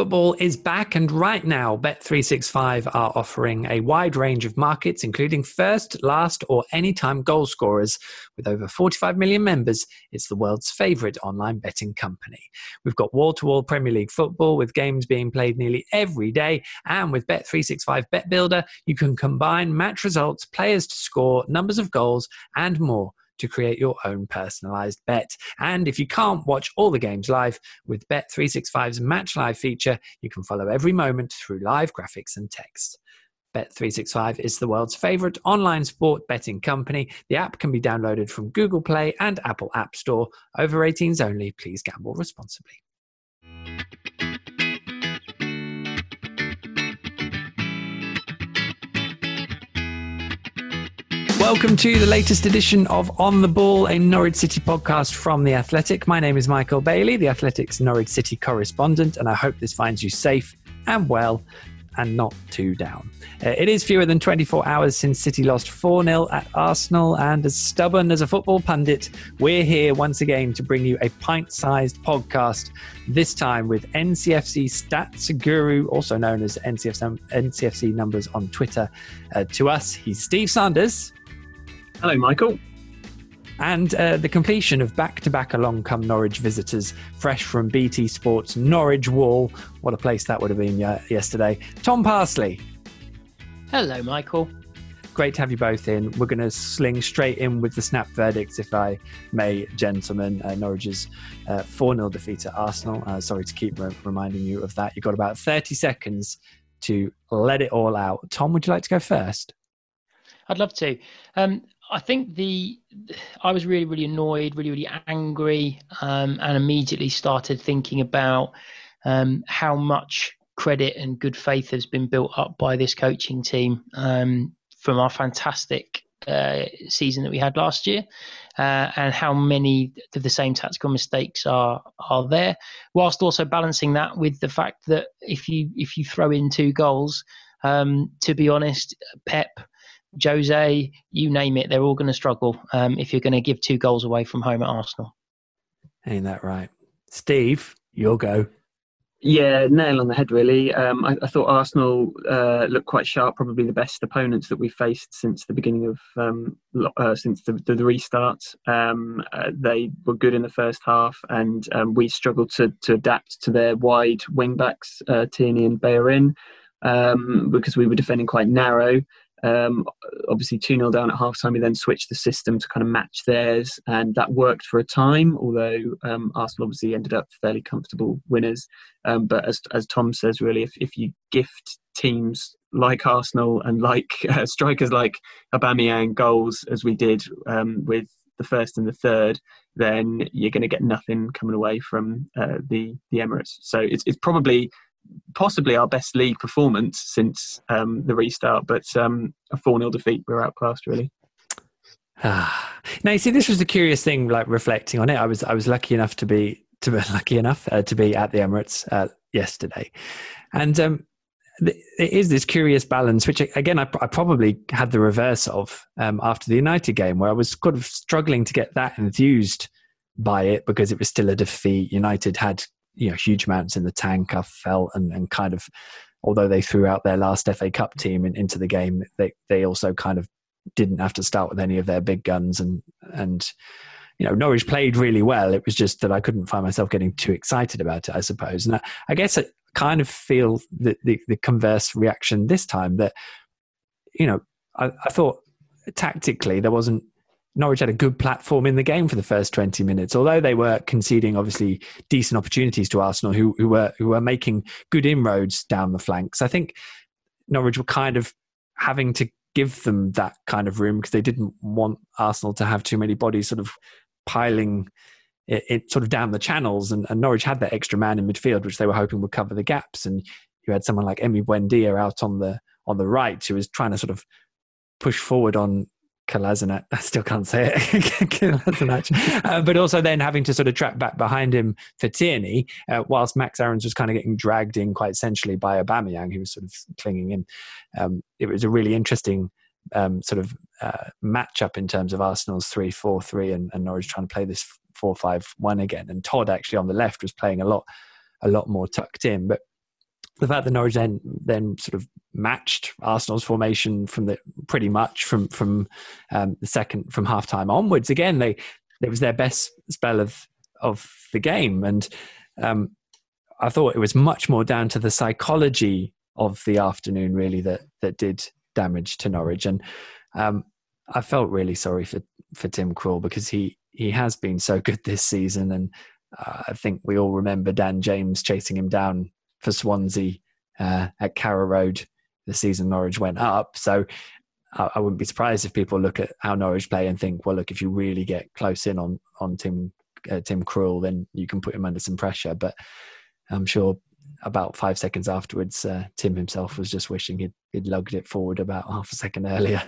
Football is back, and right now, Bet365 are offering a wide range of markets, including first, last, or anytime goal scorers. With over 45 million members, it's the world's favorite online betting company. We've got wall to wall Premier League football with games being played nearly every day. And with Bet365 Bet Builder, you can combine match results, players to score, numbers of goals, and more to create your own personalized bet. And if you can't watch all the games live, with Bet365's Match Live feature, you can follow every moment through live graphics and text. Bet365 is the world's favorite online sport betting company. The app can be downloaded from Google Play and Apple App Store. Over 18s only. Please gamble responsibly. Welcome to the latest edition of On the Ball, a Norwich City podcast from The Athletic. My name is Michael Bailey, The Athletic's Norwich City correspondent, and I hope this finds you safe and well and not too down. Uh, it is fewer than 24 hours since City lost 4 0 at Arsenal, and as stubborn as a football pundit, we're here once again to bring you a pint sized podcast, this time with NCFC Stats Guru, also known as NCFC, NCFC Numbers on Twitter. Uh, to us, he's Steve Sanders. Hello, Michael. And uh, the completion of back to back along come Norwich visitors, fresh from BT Sports Norwich Wall. What a place that would have been uh, yesterday. Tom Parsley. Hello, Michael. Great to have you both in. We're going to sling straight in with the snap verdicts, if I may, gentlemen. Uh, Norwich's uh, 4 0 defeat at Arsenal. Uh, sorry to keep re- reminding you of that. You've got about 30 seconds to let it all out. Tom, would you like to go first? I'd love to. Um, I think the I was really really annoyed, really really angry, um, and immediately started thinking about um, how much credit and good faith has been built up by this coaching team um, from our fantastic uh, season that we had last year, uh, and how many of the same tactical mistakes are are there, whilst also balancing that with the fact that if you if you throw in two goals, um, to be honest, Pep Jose, you name it, they're all going to struggle um, if you're going to give two goals away from home at Arsenal. Ain't that right? Steve, you'll go. Yeah, nail on the head, really. Um, I, I, thought Arsenal uh, looked quite sharp, probably the best opponents that we've faced since the beginning of um, uh, since the, the, the restart. Um, uh, they were good in the first half, and um, we struggled to, to adapt to their wide wing backs, uh, Tierney and Bellerín, um, because we were defending quite narrow. Um, obviously, 2 0 down at half time. We then switched the system to kind of match theirs, and that worked for a time, although um, Arsenal obviously ended up fairly comfortable winners. Um, but as, as Tom says, really, if, if you gift teams like Arsenal and like uh, strikers like Aubameyang goals, as we did um, with the first and the third, then you're going to get nothing coming away from uh, the the Emirates. So it's it's probably possibly our best league performance since um, the restart, but um, a 4 0 defeat, we're outclassed really. Ah. Now you see, this was the curious thing. Like reflecting on it, I was I was lucky enough to be to be lucky enough uh, to be at the Emirates uh, yesterday, and um, it is this curious balance, which again I, I probably had the reverse of um, after the United game, where I was kind of struggling to get that enthused by it because it was still a defeat. United had you know huge amounts in the tank. I felt and, and kind of although they threw out their last FA Cup team in, into the game, they they also kind of didn't have to start with any of their big guns and and you know Norwich played really well. It was just that I couldn't find myself getting too excited about it. I suppose, and I, I guess I kind of feel the, the, the converse reaction this time that you know I, I thought tactically there wasn't Norwich had a good platform in the game for the first 20 minutes, although they were conceding obviously decent opportunities to Arsenal, who, who were who were making good inroads down the flanks. I think Norwich were kind of having to give them that kind of room because they didn't want Arsenal to have too many bodies sort of piling it, it, sort of down the channels. And, and, Norwich had that extra man in midfield, which they were hoping would cover the gaps. And you had someone like Emi Buendia out on the on the right who was trying to sort of push forward on Kolasinac. I still can't say it. uh, but also then having to sort of track back behind him for Tierney, uh, whilst Max Aarons was kind of getting dragged in quite essentially by Aubameyang, who was sort of clinging in. Um, it was a really interesting um, sort of uh, matchup in terms of Arsenal's 3 4 3 and, and Norwich trying to play this 4 5 1 again. And Todd actually on the left was playing a lot, a lot more tucked in. But the fact that Norwich then then sort of matched Arsenal's formation from the pretty much from from um, the second from half time onwards. Again, they it was their best spell of of the game, and um, I thought it was much more down to the psychology of the afternoon really that that did damage to Norwich, and um, I felt really sorry for for Tim Krul because he he has been so good this season, and uh, I think we all remember Dan James chasing him down for Swansea uh, at Carrow Road the season Norwich went up. So I, I, wouldn't be surprised if people look at how Norwich play and think, well, look, if you really get close in on on Tim uh, Tim Krul, then you can put him under some pressure. But I'm sure about five seconds afterwards, uh, Tim himself was just wishing he'd, he'd lugged it forward about half a second earlier.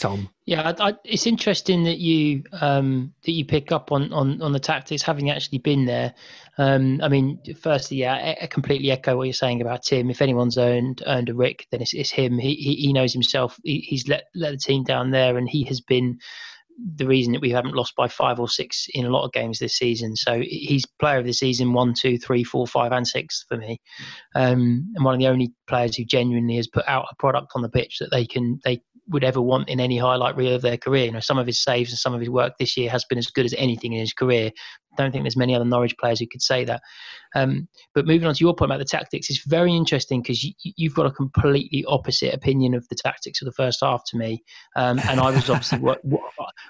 Tom. Yeah, I, I, it's interesting that you um, that you pick up on, on on the tactics, having actually been there. Um, I mean, firstly, yeah, I, completely echo what you're saying about Tim. If anyone's earned earned a Rick, then it's, it's him. He, he, he knows himself. He, he's let let the team down there, and he has been the reason that we haven't lost by five or six in a lot of games this season. So he's player of the season one, two, three, four, five, and six for me, um, and one of the only players who genuinely has put out a product on the pitch that they can they would ever want in any highlight reel of their career. You know, some of his saves and some of his work this year has been as good as anything in his career. I don't think there's many other Norwich players who could say that. Um, but moving on to your point about the tactics, it's very interesting because you, have got a completely opposite opinion of the tactics of the first half to me. Um, and I was obviously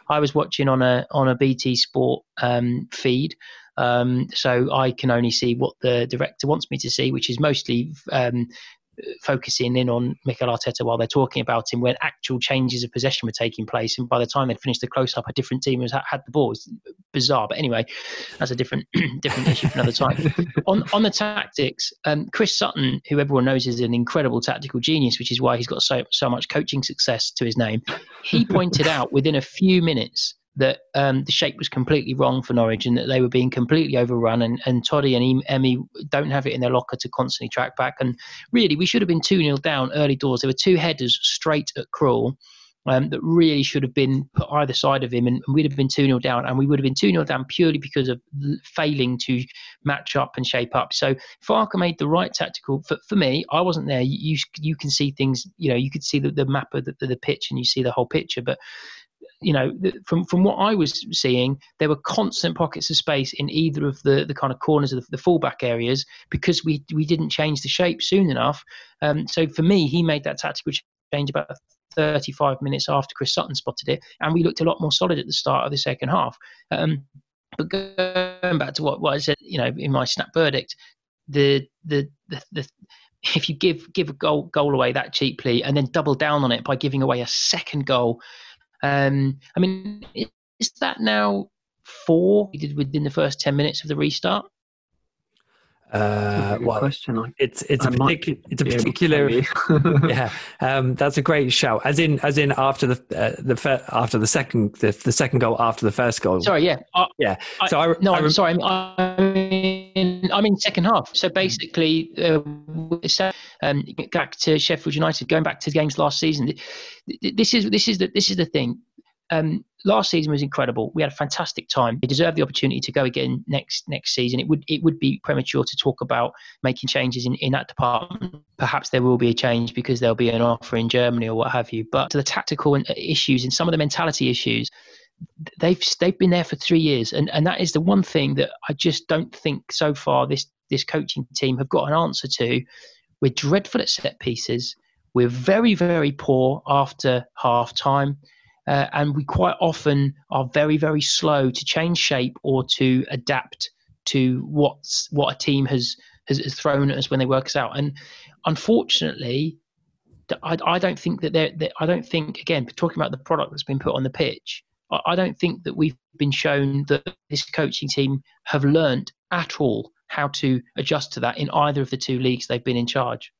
I was watching on a on a BT Sport um, feed. Um, so I can only see what the director wants me to see, which is mostly um, focusing in on Mikel Arteta while they're talking about him when actual changes of possession were taking place. And by the time they'd finished the close up, a different team has had the ball. It's bizarre. But anyway, that's a different different issue for another time. on on the tactics, um, Chris Sutton, who everyone knows is an incredible tactical genius, which is why he's got so so much coaching success to his name, he pointed out within a few minutes that um, the shape was completely wrong for Norwich and that they were being completely overrun. And, and Toddy and Emmy don't have it in their locker to constantly track back. And really, we should have been 2 0 down early doors. There were two headers straight at Krul. Um, that really should have been put either side of him, and, and we'd have been 2 0 down. And we would have been 2 0 down purely because of failing to match up and shape up. So Farke made the right tactical. For, for me, I wasn't there. You, you can see things, you know, you could see the, the map of the, the pitch and you see the whole picture. But you know, from from what I was seeing, there were constant pockets of space in either of the, the kind of corners of the, the fullback areas because we we didn't change the shape soon enough. Um, so for me, he made that tactical change about 35 minutes after Chris Sutton spotted it, and we looked a lot more solid at the start of the second half. Um, but going back to what, what I said, you know, in my snap verdict, the the the, the if you give give a goal goal away that cheaply and then double down on it by giving away a second goal um, I mean, is that now four we did within the first 10 minutes of the restart? Uh, well, question. It's it's a particular it's a particular yeah. Um, that's a great shout. As in as in after the uh, the fir- after the second the, the second goal after the first goal. Sorry, yeah, uh, yeah. So I, I no, I am sorry. I'm in I'm in second half. So basically, uh, um, back to Sheffield United, going back to the games last season. This is this is the this is the thing. Um, last season was incredible. We had a fantastic time. They deserve the opportunity to go again next next season. It would it would be premature to talk about making changes in, in that department. Perhaps there will be a change because there'll be an offer in Germany or what have you. But to the tactical uh, issues and some of the mentality issues, they've they've been there for three years, and and that is the one thing that I just don't think so far this this coaching team have got an answer to. We're dreadful at set pieces. We're very very poor after half time uh, and we quite often are very very slow to change shape or to adapt to what's what a team has has, thrown at us when they work us out and unfortunately I, I don't think that they're, I don't think again talking about the product that's been put on the pitch I, I don't think that we've been shown that this coaching team have learned at all how to adjust to that in either of the two leagues they've been in charge.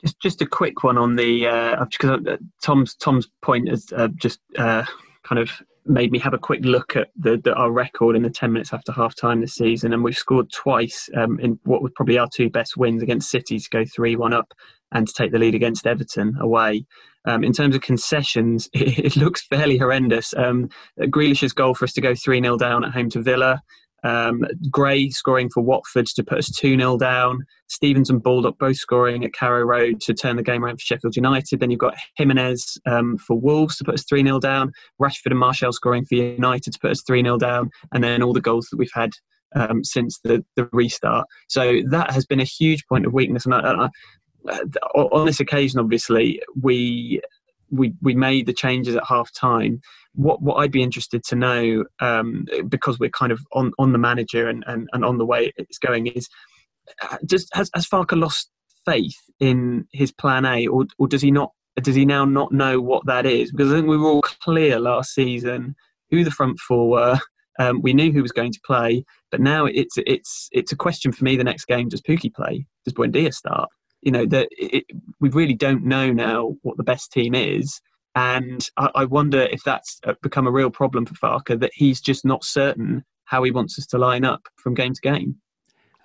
Just just a quick one on the uh, because uh, Tom's Tom's point has uh, just uh, kind of made me have a quick look at the, the, our record in the 10 minutes after half time this season and we've scored twice um, in what was probably our two best wins against City to go 3-1 up and to take the lead against Everton away. Um, in terms of concessions, it, it looks fairly horrendous. Um, Grealish's goal for us to go 3 0 down at home to Villa Um, Gray scoring for Watford to put us 2 0 down. Stevens and Baldock both scoring at Carrow Road to turn the game around for Sheffield United. Then you've got Jimenez um, for Wolves to put us 3 0 down. Rashford and Martial scoring for United to put us 3 0 down. And then all the goals that we've had um, since the, the restart. So that has been a huge point of weakness. And I, I, on this occasion, obviously, we we we made the changes at half time. What what I'd be interested to know, um, because we're kind of on on the manager and, and, and on the way it's going, is just uh, has has Farke lost faith in his plan A, or or does he not? Does he now not know what that is? Because I think we were all clear last season who the front four were. Um, we knew who was going to play, but now it's it's it's a question for me. The next game, does Pukki play? Does Buendia start? You know that we really don't know now what the best team is, and I, I wonder if that's uh, become a real problem for Farke that he's just not certain how he wants us to line up from game to game.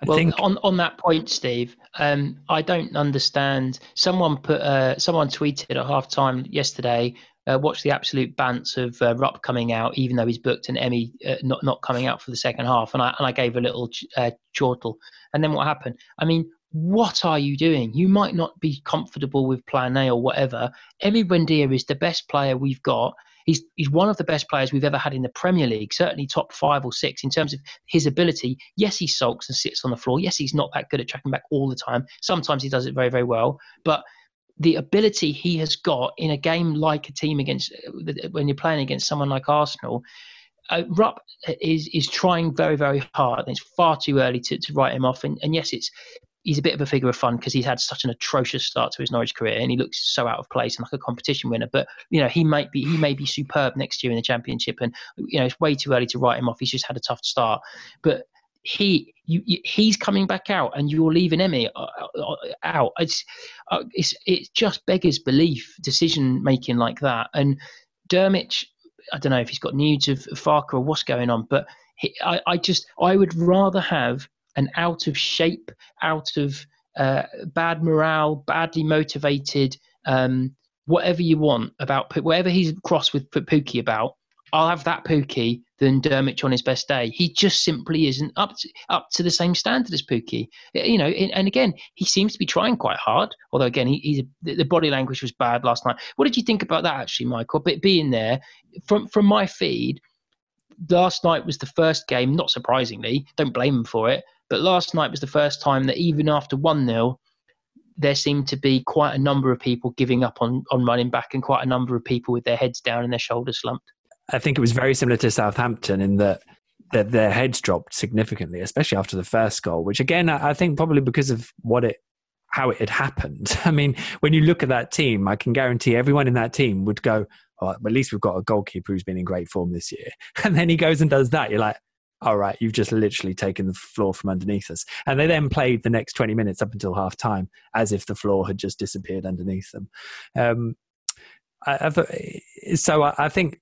I well, think... on on that point, Steve, um, I don't understand. Someone put uh, someone tweeted at halftime yesterday uh, watch the absolute bants of uh, Rupp coming out, even though he's booked an Emmy uh, not not coming out for the second half, and I and I gave a little uh, chortle. And then what happened? I mean, what are you doing? You might not be comfortable with Plan A or whatever. Emi Buendia is the best player we've got. He's he's one of the best players we've ever had in the Premier League, certainly top five or six in terms of his ability. Yes, he sulks and sits on the floor. Yes, he's not that good at tracking back all the time. Sometimes he does it very very well, but the ability he has got in a game like a team against when you're playing against someone like Arsenal, uh, Rupp is is trying very very hard. And it's far too early to, to write him off. And, and yes, it's he's a bit of a figure of fun because he's had such an atrocious start to his Norwich career and he looks so out of place and like a competition winner. But you know he might be he may be superb next year in the Championship. And you know it's way too early to write him off. He's just had a tough start. But he you, you, he's coming back out and you're leaving Emmy uh, uh, out. It's uh, it's it just beggars belief decision making like that. And Drmić, I don't know if he's got news of Farke or what's going on, but he, I, I just I would rather have an out of shape, out of uh, bad morale, badly motivated, um, whatever you want about whatever he's cross with Pukki about. I'll have that Pukki than Drmić on his best day. He just simply isn't up to, up to the same standard as Pukki. You know, and again, he seems to be trying quite hard. Although again, he, he's the body language was bad last night. What did you think about that, actually, Michael? But being there from from my feed, last night was the first game. Not surprisingly, don't blame him for it. But last night was the first time that even after one 0 there seemed to be quite a number of people giving up on, on running back and quite a number of people with their heads down and their shoulders slumped. I think it was very similar to Southampton in that that their heads dropped significantly, especially after the first goal. Which again, I think probably because of what it how it had happened. I mean, when you look at that team, I can guarantee everyone in that team would go, oh, at least we've got a goalkeeper who's been in great form this year. And then he goes and does that. You're like, all right, you've just literally taken the floor from underneath us. And they then played the next 20 minutes up until half time as if the floor had just disappeared underneath them. Um, I, so I, I think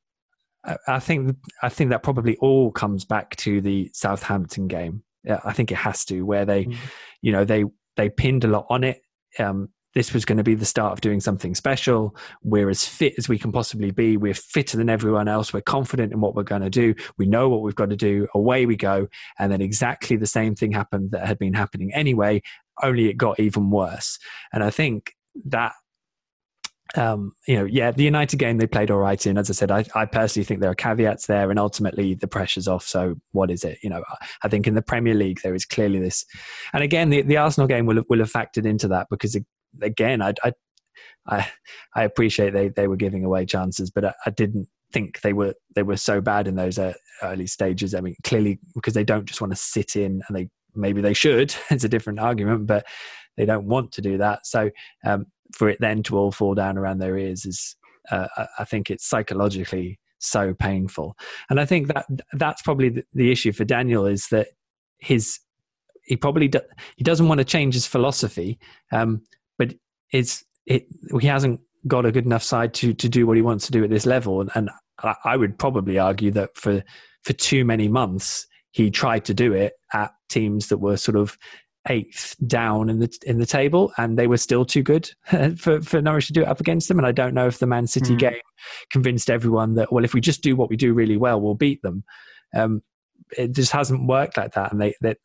I think I think that probably all comes back to the Southampton game. I think it has to, where they, mm. you know, they they pinned a lot on it. Um, this was going to be the start of doing something special. We're as fit as we can possibly be. We're fitter than everyone else. We're confident in what we're going to do. We know what we've got to do. Away we go. And then exactly the same thing happened that had been happening anyway, only it got even worse. And I think that um, you know, yeah, the United game they played all right in. As I said, I, I, personally think there are caveats there, and ultimately the pressure's off. So what is it? You know, I think in the Premier League there is clearly this, and again, the, the Arsenal game will have, will have factored into that because again, I I I, I appreciate they they were giving away chances, but I, I didn't think they were they were so bad in those uh, early stages. I mean, clearly because they don't just want to sit in, and they maybe they should. it's a different argument, but they don't want to do that. So um, for it then to all fall down around their ears is, uh, I think it's psychologically so painful. And I think that that's probably the, the issue for Daniel is that his he probably do, he doesn't want to change his philosophy, um, it's it he hasn't got a good enough side to to do what he wants to do at this level. And, and I, would probably argue that for for too many months he tried to do it at teams that were sort of eighth down in the in the table, and they were still too good for for Norwich to do it up against them. And I don't know if the Man City mm. game convinced everyone that well, if we just do what we do really well, we'll beat them. Um, it just hasn't worked like that, and they that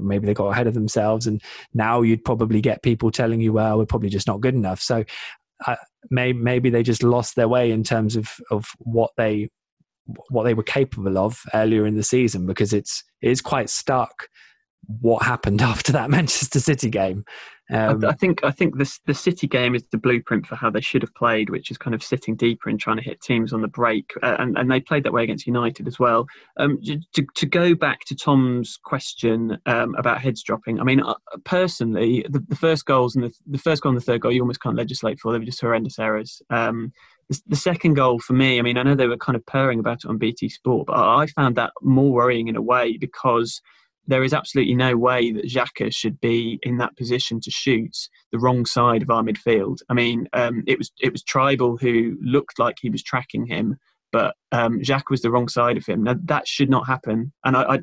maybe they got ahead of themselves, and now you'd probably get people telling you, well, we're probably just not good enough. So uh, may, maybe they just lost their way in terms of of what they what they were capable of earlier in the season because it's it is quite stark what happened after that Manchester City game. Um, I, I, think I think the the City game is the blueprint for how they should have played, which is kind of sitting deeper and trying to hit teams on the break, uh, and and they played that way against United as well. Um, to to go back to Tom's question um, about heads dropping, I mean uh, personally, the, the first goals and the, the first goal and the third goal you almost can't legislate for; they were just horrendous errors. Um, the, the second goal for me, I mean, I know they were kind of purring about it on BT Sport, but I found that more worrying in a way because there is absolutely no way that Xhaka should be in that position to shoot the wrong side of our midfield. I mean, um, it was it was Trybull who looked like he was tracking him, but um, Xhaka was the wrong side of him. Now that should not happen, and I, I,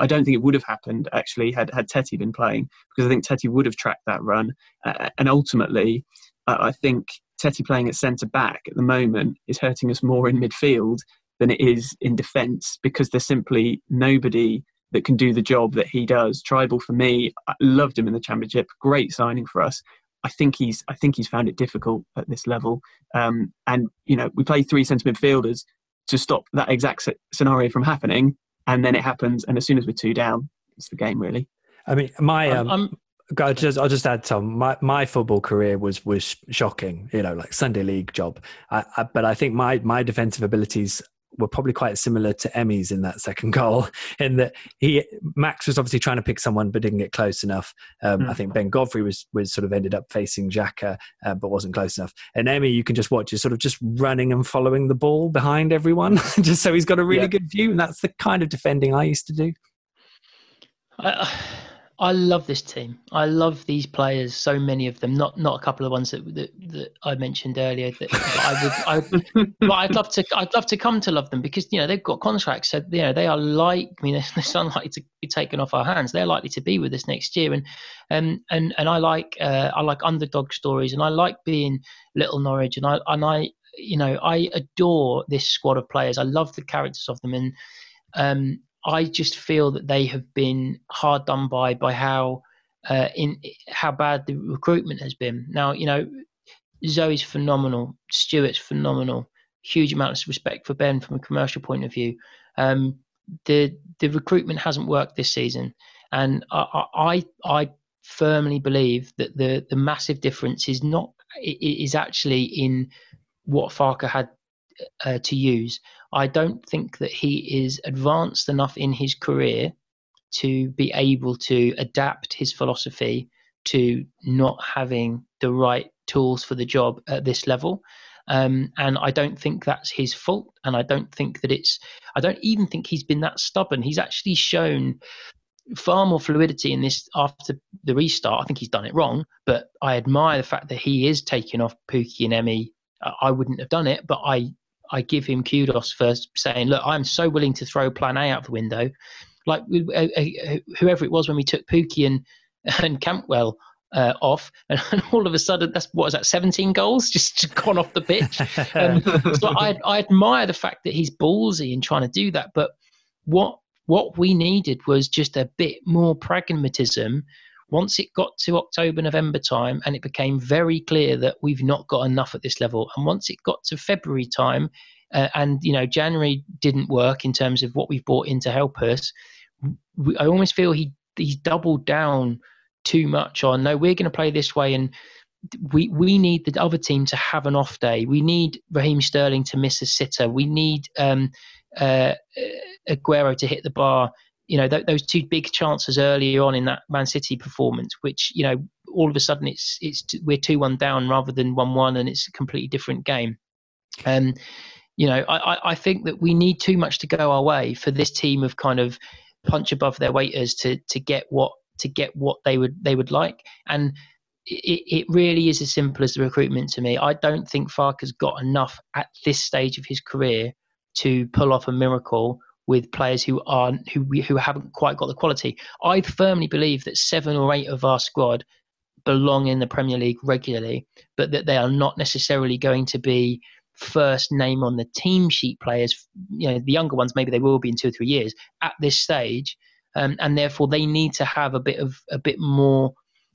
I don't think it would have happened actually had had Tettey been playing because I think Tettey would have tracked that run, uh, and ultimately, uh, I think Tettey playing at centre back at the moment is hurting us more in midfield than it is in defence because there's simply nobody that can do the job that he does. Trybull for me, I loved him in the championship. Great signing for us. I think he's I think he's found it difficult at this level. Um, and you know, we play three centre midfielders to stop that exact scenario from happening, and then it happens. And as soon as we're two down, it's the game really. I mean, my um, I'm, I'll just I'll just add Tom. My my football career was was shocking. You know, like Sunday league job. I, I, but I think my my defensive abilities were probably quite similar to Emmy's in that second goal. In that he Max was obviously trying to pick someone but didn't get close enough. Um, mm. I think Ben Godfrey was was sort of ended up facing Xhaka uh, but wasn't close enough. And Emmy, you can just watch is sort of just running and following the ball behind everyone, just so he's got a really yeah. good view. And that's the kind of defending I used to do. I, I love this team. I love these players. So many of them. Not not a couple of ones that that, that I mentioned earlier. That I would. I, but I'd love to. I'd love to come to love them because you know they've got contracts. So you know they are like. I mean, they're unlikely to be taken off our hands. They're likely to be with us next year. And and and and I like. Uh, I like underdog stories, and I like being Little Norwich. And I and I. You know, I adore this squad of players. I love the characters of them, and um, I just feel that they have been hard done by by how uh, in how bad the recruitment has been. Now, you know, Zoe's phenomenal, Stuart's phenomenal. Huge amount of respect for Ben from a commercial point of view. Um, the the recruitment hasn't worked this season, and I I, I firmly believe that the the massive difference is not is actually in what Farke had uh, to use. I don't think that he is advanced enough in his career to be able to adapt his philosophy to not having the right tools for the job at this level. Um, and I don't think that's his fault. And I don't think that it's, I don't even think he's been that stubborn. He's actually shown far more fluidity in this after the restart. I think he's done it wrong, but I admire the fact that he is taking off Pukki and Emmy. I wouldn't have done it, but I I give him kudos for saying, "Look, I'm so willing to throw Plan A out the window." Like uh, uh, whoever it was when we took Pukki and and Cantwell uh, off, and, and, all of a sudden, that's what was that, 17 goals just gone off the pitch. Um, so I, I admire the fact that he's ballsy in trying to do that. But what what we needed was just a bit more pragmatism once it got to October, November time, and it became very clear that we've not got enough at this level, and once it got to February time, uh, and you know January didn't work in terms of what we've brought in to help us, we, I almost feel he he's doubled down too much on no, we're going to play this way, and we we need the other team to have an off day. We need Raheem Sterling to miss a sitter. We need um, uh, Aguero to hit the bar you know th- those two big chances earlier on in that Man City performance, which you know all of a sudden it's it's we're two one down rather than one one, and it's a completely different game. Um, you know, I, I think that we need too much to go our way for this team of kind of punch above their weighters to to get what to get what they would they would like and it, it really is as simple as the recruitment to me. I don't think Farke has got enough at this stage of his career to pull off a miracle with players who aren't who who haven't quite got the quality. I firmly believe that seven or eight of our squad belong in the Premier League regularly, but that they are not necessarily going to be first name on the team sheet players. You know, the younger ones maybe they will be in two or three years at this stage, um, and therefore they need to have a bit of a bit more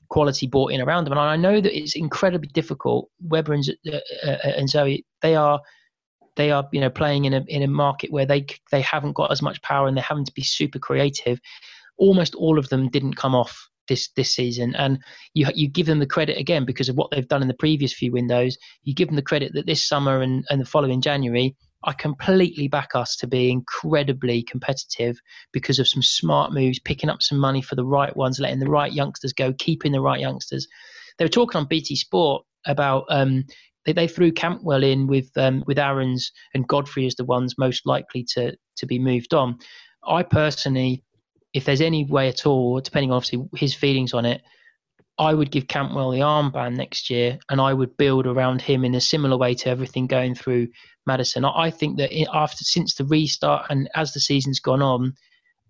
quality brought in around them. And I know that it's incredibly difficult. Webber and, uh, uh, and Zoe, they are they are you know playing in a in a market where they they haven't got as much power and they're having to be super creative. Almost all of them didn't come off this this season, and you you give them the credit again because of what they've done in the previous few windows. You give them the credit that this summer and, and the following January, I completely back us to be incredibly competitive because of some smart moves, picking up some money for the right ones, letting the right youngsters go, keeping the right youngsters. They were talking on BT Sport about um, they, they threw Cantwell in with um, with Aarons and Godfrey as the ones most likely to to be moved on. I personally if there's any way at all, depending on obviously his feelings on it, I would give Cantwell the armband next year, and I would build around him in a similar way to everything going through Maddison. I think that after since the restart and as the season's gone on,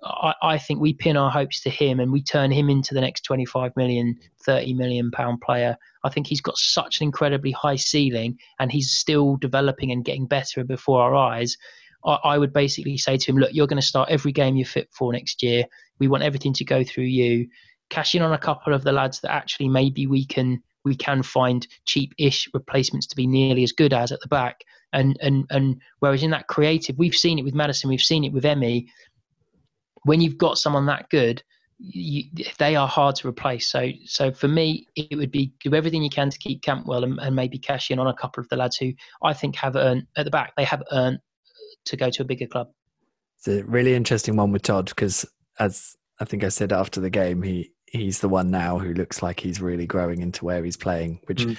I, I, think we pin our hopes to him and we turn him into the next 25 million, 30 million pound player. I think he's got such an incredibly high ceiling and he's still developing and getting better before our eyes I, I would basically say to him, look, you're going to start every game you're fit for next year. We want everything to go through you. Cash in on a couple of the lads that actually maybe we can we can find cheap-ish replacements to be nearly as good as at the back. And and and whereas in that creative, we've seen it with Maddison, we've seen it with Emmy. When you've got someone that good, you, they are hard to replace. So so for me, it would be do everything you can to keep Cantwell and, and maybe cash in on a couple of the lads who I think have earned at the back. They have earned to go to a bigger club. It's a really interesting one with Todd because, as I think I said after the game, he he's the one now who looks like he's really growing into where he's playing, which mm.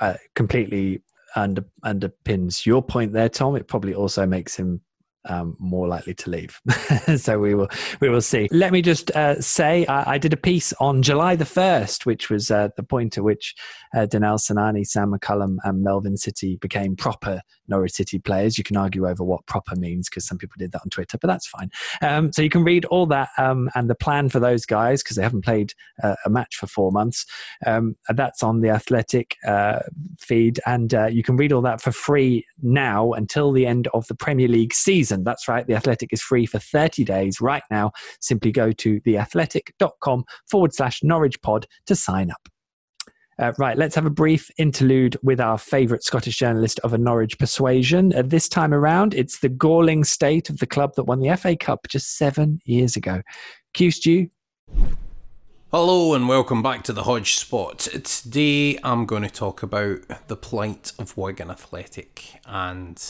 uh, completely under underpins your point there, Tom. It probably also makes him um, more likely to leave. so we will we will see. Let me just uh, say I, I, did a piece on July the first, which was uh, the point at which uh, Danel Sinani, Sam McCallum, and Melvin Sitti became proper Norwich City players. You can argue over what proper means because some people did that on Twitter, but that's fine. Um, so you can read all that um, and the plan for those guys because they haven't played uh, a match for four months. Um, that's on the Athletic uh, feed, and uh, you can read all that for free now until the end of the Premier League season. That's right, the Athletic is free for 30 days right now. Simply go to theathletic.com forward slash Norwich pod to sign up. Uh, right, let's have a brief interlude with our favourite Scottish journalist of a Norwich persuasion. Uh, this time around, it's the galling state of the club that won the FA Cup just seven years ago. Q Stew. Hello and welcome back to the Hodge Spot. Today I'm going to talk about the plight of Wigan Athletic and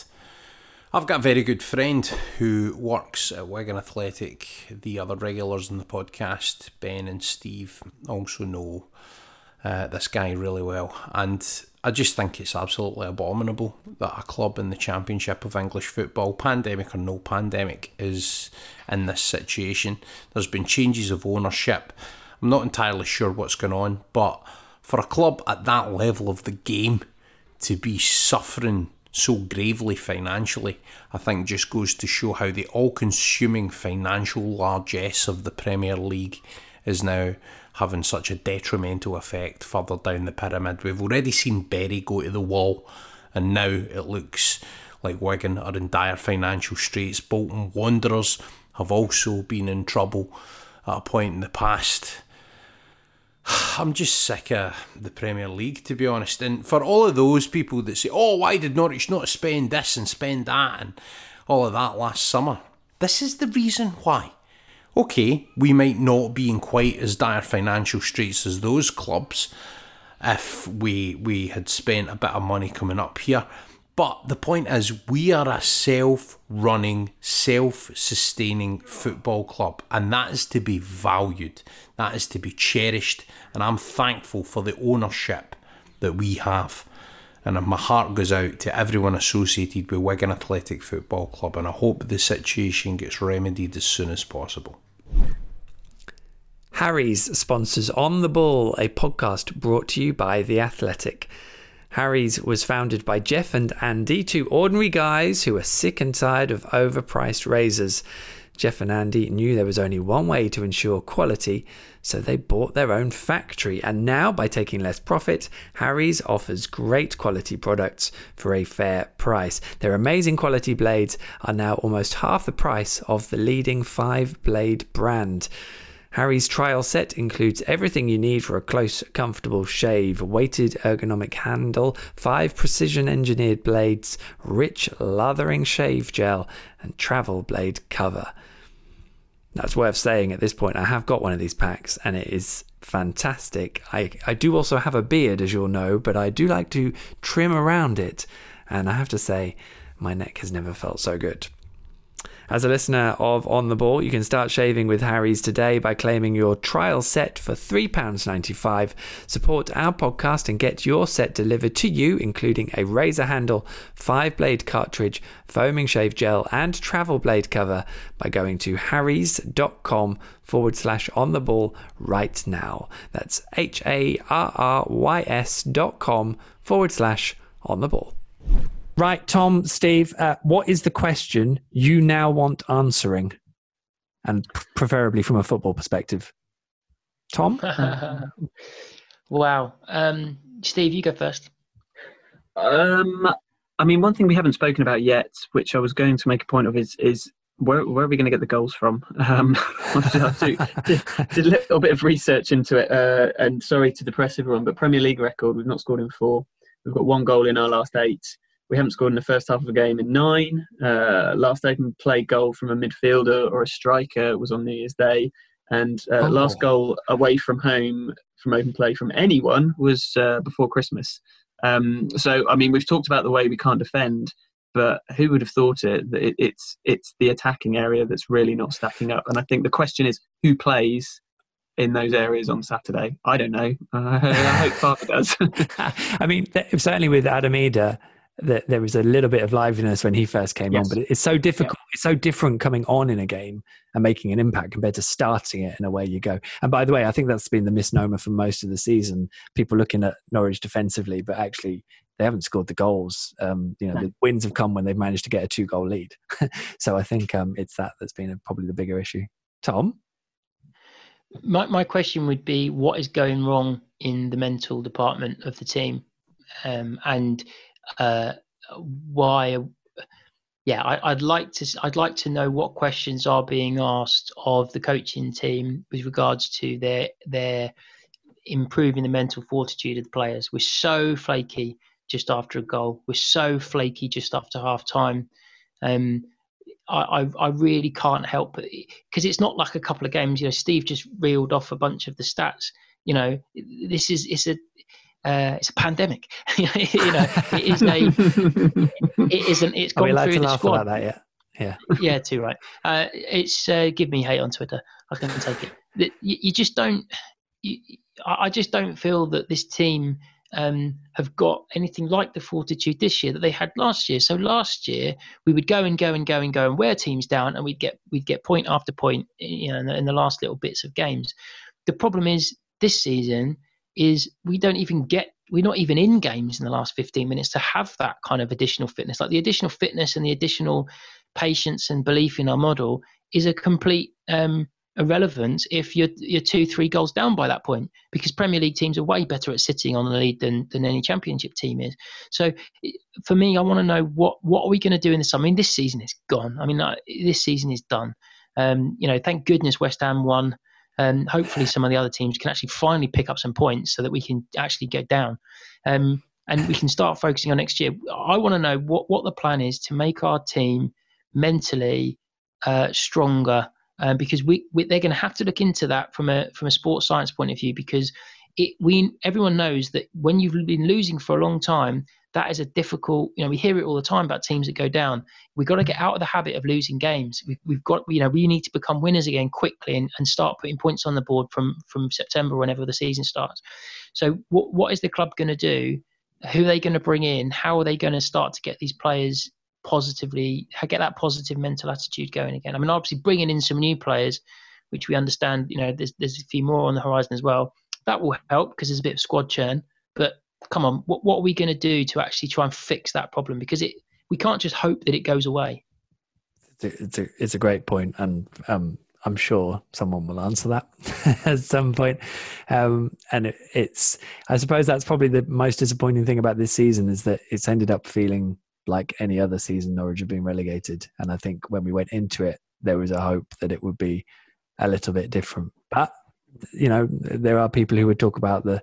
I've got a very good friend who works at Wigan Athletic. The other regulars in the podcast, Ben and Steve, also know uh, this guy really well. And I just think it's absolutely abominable that a club in the Championship of English football, pandemic or no pandemic, is in this situation. There's been changes of ownership. I'm not entirely sure what's going on, but for a club at that level of the game to be suffering so gravely financially, I think just goes to show how the all consuming financial largesse of the Premier League is now having such a detrimental effect further down the pyramid. We've already seen Bury go to the wall, and now it looks like Wigan are in dire financial straits. Bolton Wanderers have also been in trouble at a point in the past. I'm just sick of the Premier League, to be honest. And for all of those people that say, oh, why did Norwich not spend this and spend that and all of that last summer? This is the reason why okay, we might not be in quite as dire financial straits as those clubs if we we had spent a bit of money coming up here. But the point is, we are a self running, self sustaining football club, and that is to be valued, that is to be cherished. And I'm thankful for the ownership that we have. And my heart goes out to everyone associated with Wigan Athletic Football Club, and I hope the situation gets remedied as soon as possible. Harry's sponsors On the Ball, a podcast brought to you by The Athletic. Harry's was founded by Jeff and Andy, two ordinary guys who were sick and tired of overpriced razors. Jeff and Andy knew there was only one way to ensure quality, so they bought their own factory. And now, by taking less profit, Harry's offers great quality products for a fair price. Their amazing quality blades are now almost half the price of the leading five blade brand. Harry's trial set includes everything you need for a close, comfortable shave weighted ergonomic handle, five precision engineered blades, rich lathering shave gel, and travel blade cover. That's worth saying at this point. I have got one of these packs and it is fantastic. I, I do also have a beard, as you'll know, but I do like to trim around it. And I have to say, my neck has never felt so good. As a listener of On the Ball, you can start shaving with Harry's today by claiming your trial set for £3.95. Support our podcast and get your set delivered to you, including a razor handle, five blade cartridge, foaming shave gel, and travel blade cover by going to harrys.com forward slash on the ball right now. That's H A R R Y S dot com forward slash on the ball. Right, Tom, Steve, uh, what is the question you now want answering? And preferably from a football perspective. Tom? wow. Um, Steve, you go first. Um, I mean, one thing we haven't spoken about yet, which I was going to make a point of, is is where, where are we going to get the goals from? Um, I did, did, a little bit of research into it, uh, and sorry to depress everyone, but Premier League record, we've not scored in four. We've got one goal in our last eight. We haven't scored in the first half of a game in nine. Uh, last open play goal from a midfielder or a striker was on New Year's Day. And uh, oh. last goal away from home from open play from anyone was uh, before Christmas. Um, so, I mean, we've talked about the way we can't defend, but who would have thought it? That it, it's it's the attacking area that's really not stacking up. And I think the question is, who plays in those areas on Saturday? I don't know. Uh, I hope Farke does. I mean, certainly with Adam Idah, that there was a little bit of liveliness when he first came yes. on, but it's so difficult. Yeah. It's so different coming on in a game and making an impact compared to starting it and away you go. And by the way, I think that's been the misnomer for most of the season. People looking at Norwich defensively, but actually they haven't scored the goals. Um, you know, the wins have come when they've managed to get a two-goal lead. so I think um, it's that that's been a, probably the bigger issue. Tom, my my question would be, what is going wrong in the mental department of the team? Um, and uh, why yeah I, would like to i'd like to know what questions are being asked of the coaching team with regards to their their improving the mental fortitude of the players. We're so flaky just after a goal. We're so flaky just after half time um, I, I, I really can't help because it's not like a couple of games you know steve just reeled off a bunch of the stats. You know this is it's a uh, it's a pandemic. you know, it is a. It isn't. It's gone Are we through to the squad. About that yet? Yeah. yeah, too right. Uh, it's uh, give me hate on Twitter. I can take it. You, you just don't. You, I just don't feel that this team um, have got anything like the fortitude this year that they had last year. So last year we would go and go and go and go and wear teams down, and we'd get we'd get point after point, you know, in the, in the last little bits of games. The problem is this season is we don't even get we're not even in games in the last 15 minutes to have that kind of additional fitness like the additional fitness and the additional patience and belief in our model is a complete um, irrelevance if you're you're two three goals down by that point because Premier League teams are way better at sitting on the lead than than any Championship team is. So for me, I want to know what what are we going to do in this. I mean, this season is gone. I mean, this season is done. Um, you know, thank goodness West Ham won and hopefully some of the other teams can actually finally pick up some points so that we can actually get down. Um, and we can start focusing on next year. I want to know what, what the plan is to make our team mentally uh, stronger, uh, because we, we they're going to have to look into that from a from a sports science point of view. Because it we everyone knows that when you've been losing for a long time, that is a difficult you know we hear it all the time about teams that go down. We've got to get out of the habit of losing games. We've, we've got you know we need to become winners again quickly and, and start putting points on the board from from september whenever the season starts. So what, what is the club going to do? Who are they going to bring in? How are they going to start to get these players positively get that positive mental attitude going again? I mean obviously bringing in some new players which we understand you know there's, there's a few more on the horizon as well that will help because there's a bit of squad churn but come on, what, what are we going to do to actually try and fix that problem? Because it we can't just hope that it goes away. it's a, it's a great point, and um, I'm sure someone will answer that at some point. Um, and it, it's, I suppose that's probably the most disappointing thing about this season is that it's ended up feeling like any other season Norwich have been relegated. And I think when we went into it, there was a hope that it would be a little bit different. But you know, there are people who would talk about the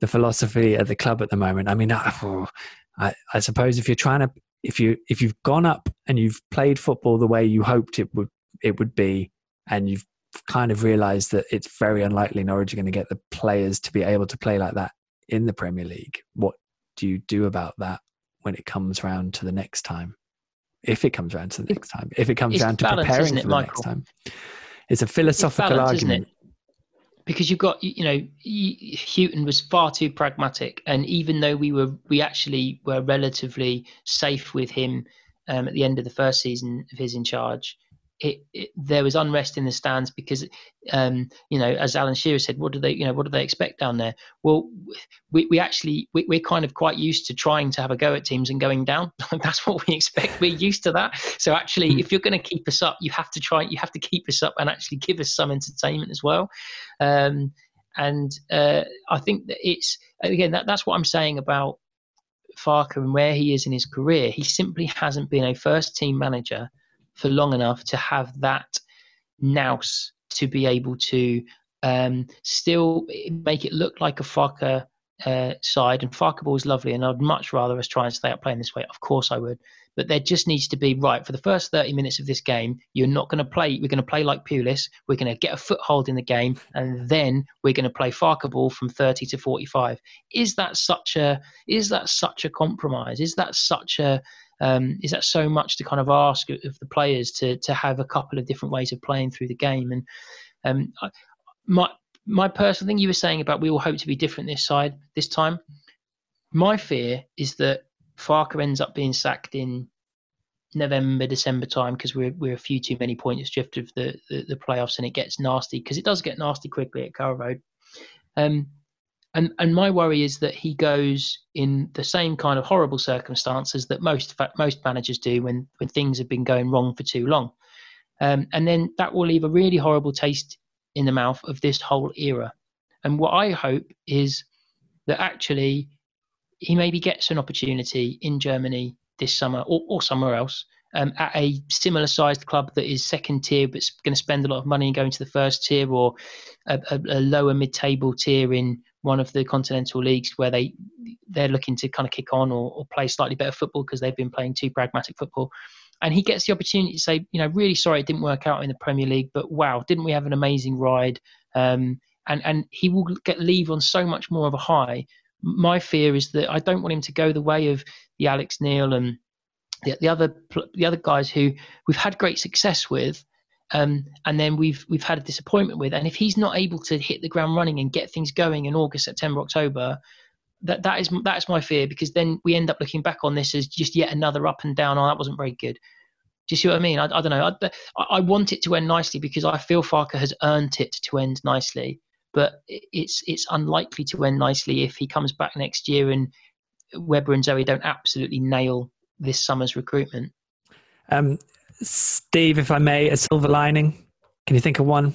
the philosophy at the club at the moment. I mean, I, oh, I, I suppose if you're trying to if you if you've gone up and you've played football the way you hoped it would it would be, and you've kind of realised that it's very unlikely Norwich are going to get the players to be able to play like that in the Premier League. What do you do about that when it comes round to the next time? If it comes round to the next time, if it comes round to balance, preparing for the Michael? next time, it's a philosophical it's balance, argument because you've got you know Hughton was far too pragmatic, and even though we were we actually were relatively safe with him um, at the end of the first season of his in charge, it, it, there was unrest in the stands because, um, you know, as Alan Shearer said, what do they, you know, what do they expect down there? Well, we, we actually we, we're kind of quite used to trying to have a go at teams and going down. That's what we expect. We're used to that. So actually, mm. if you're going to keep us up, you have to try. You have to keep us up and actually give us some entertainment as well. Um, and uh, I think that it's again that, that's what I'm saying about Farke and where he is in his career. He simply hasn't been a first team manager for long enough to have that nous to be able to um, still make it look like a Farke uh, side. And Farke ball is lovely, and I'd much rather us try and stay up playing this way. Of course, I would. But there just needs to be right for the first 30 minutes of this game. You're not going to play. We're going to play like Pulis. We're going to get a foothold in the game, and then we're going to play Farke ball from 30 to 45. Is that such a? Is that such a compromise? Is that such a? Um, is that so much to kind of ask of the players to to have a couple of different ways of playing through the game? And um, my my personal thing you were saying about we all hope to be different this side this time. My fear is that Farke ends up being sacked in November, December time because we're we're a few too many points drift of the, the, the playoffs and it gets nasty because it does get nasty quickly at Carrow Road. Um, and and my worry is that he goes in the same kind of horrible circumstances that most most managers do when when things have been going wrong for too long, um, and then that will leave a really horrible taste in the mouth of this whole era. And what I hope is that actually he maybe gets an opportunity in Germany this summer or, or somewhere else um, at a similar sized club that is second tier but's going to spend a lot of money going to the first tier or a, a, a lower mid table tier in one of the continental leagues where they they're looking to kind of kick on or, or play slightly better football because they've been playing too pragmatic football. And he gets the opportunity to say, you know, really sorry it didn't work out in the Premier League, but wow, didn't we have an amazing ride? Um, and and he will get leave on so much more of a high. My fear is that I don't want him to go the way of the Alex Neil and the, the other the other guys who we've had great success with, um, and then we've we've had a disappointment with. And if he's not able to hit the ground running and get things going in August, September, October, that that is that is my fear because then we end up looking back on this as just yet another up and down. Oh, that wasn't very good. Do you see what I mean? I, I don't know. I, I want it to end nicely because I feel Farke has earned it to end nicely, but it's it's unlikely to end nicely if he comes back next year and Webber and Zoe don't absolutely nail this summer's recruitment. Um, Steve, if I may, a silver lining. Can you think of one?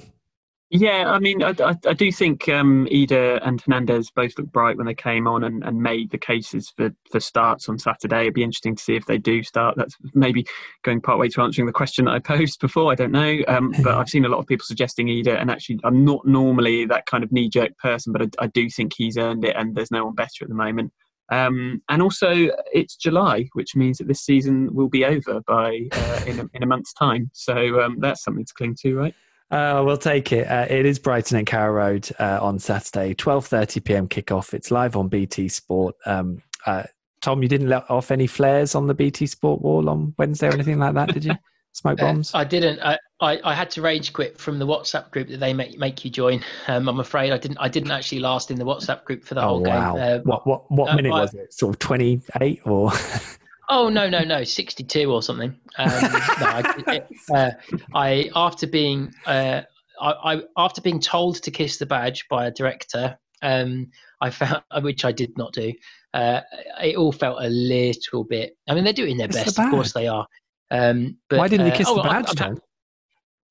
Yeah, I mean, I, I, I do think um, Idah and Hernandez both looked bright when they came on and, and made the cases for, for starts on Saturday. It'd be interesting to see if they do start. That's maybe going part way to answering the question that I posed before. I don't know, um, but I've seen a lot of people suggesting Idah, and actually, I'm not normally that kind of knee jerk person, but I, I do think he's earned it, and there's no one better at the moment. Um, and also, it's July, which means that this season will be over by uh, in, a, in a month's time. So um, that's something to cling to, right? Uh, we'll take it. Uh, it is Brighton and Carrow Road uh, on Saturday, twelve thirty PM kickoff. It's live on BT Sport. Um, uh, Tom, you didn't let off any flares on the BT Sport wall on Wednesday or anything like that, did you? Smoke uh, bombs? I didn't. I, I, I, had to rage quit from the WhatsApp group that they make make you join. Um, I'm afraid I didn't. I didn't actually last in the WhatsApp group for the oh, whole wow. game. Uh, what what what uh, minute I, was it? Sort of 28 or? oh no no no 62 or something. Um, no, I, it, uh, I, after being uh, I, I, after being told to kiss the badge by a director, um, I found which I did not do. Uh, it all felt a little bit. I mean, they're doing their best. The of course, they are Um, but, Why didn't you uh, kiss uh, the oh, badge, I'm, I'm,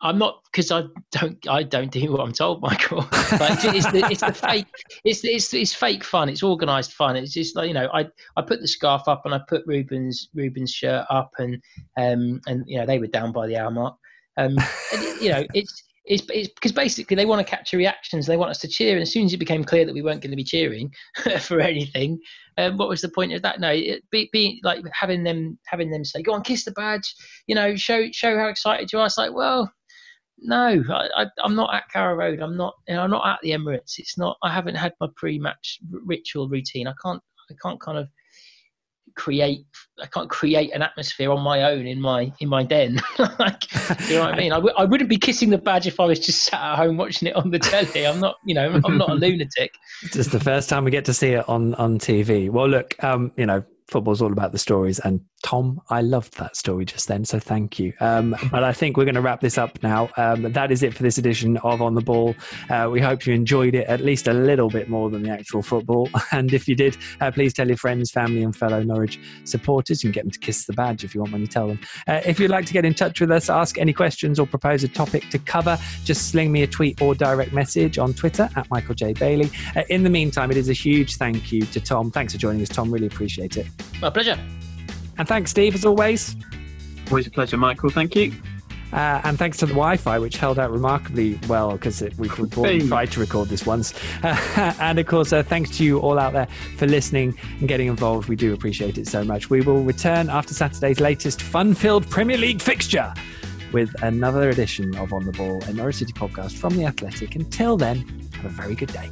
I'm not because I don't I don't do what I'm told, Michael. like it's the it's the fake it's it's it's fake fun. It's organised fun. It's just like you know I I put the scarf up and I put Ruben's Ruben's shirt up and um and you know they were down by the hour mark. Um, and, you know it's. It's, because basically they want to capture reactions. They want us to cheer. And as soon as it became clear that we weren't going to be cheering for anything, um, what was the point of that? No, it, be, be like having them having them say, "Go on, kiss the badge," you know, show show how excited you are. It's like, well, no, I, am not at Carrow Road. I'm not. You know, I'm not at the Emirates. It's not. I haven't had my pre-match ritual routine. I can't. I can't kind of create. I can't create an atmosphere on my own in my in my den. like, you know what I mean? I w- I wouldn't be kissing the badge if I was just sat at home watching it on the telly. I'm not. You know, I'm not a lunatic. It's the first time we get to see it on on TV. Well, look, um, you know, football's all about the stories and Tom, I loved that story just then, so thank you. Um, but I think we're going to wrap this up now. Um, that is it for this edition of On the Ball. Uh, we hope you enjoyed it at least a little bit more than the actual football. And if you did, uh, please tell your friends, family, and fellow Norwich supporters. You can get them to kiss the badge if you want when you tell them. Uh, if you'd like to get in touch with us, ask any questions, or propose a topic to cover, just sling me a tweet or direct message on Twitter at Michael J. Bailey. Uh, in the meantime, it is a huge thank you to Tom. Thanks for joining us, Tom. Really appreciate it. My pleasure. And thanks, Steve, as always. Always a pleasure, Michael. Thank you. Uh, and thanks to the Wi-Fi, which held out remarkably well because we've tried to record this once. Uh, and of course, uh, thanks to you all out there for listening and getting involved. We do appreciate it so much. We will return after Saturday's latest fun-filled Premier League fixture with another edition of On the Ball, a Norwich City podcast from The Athletic. Until then, have a very good day.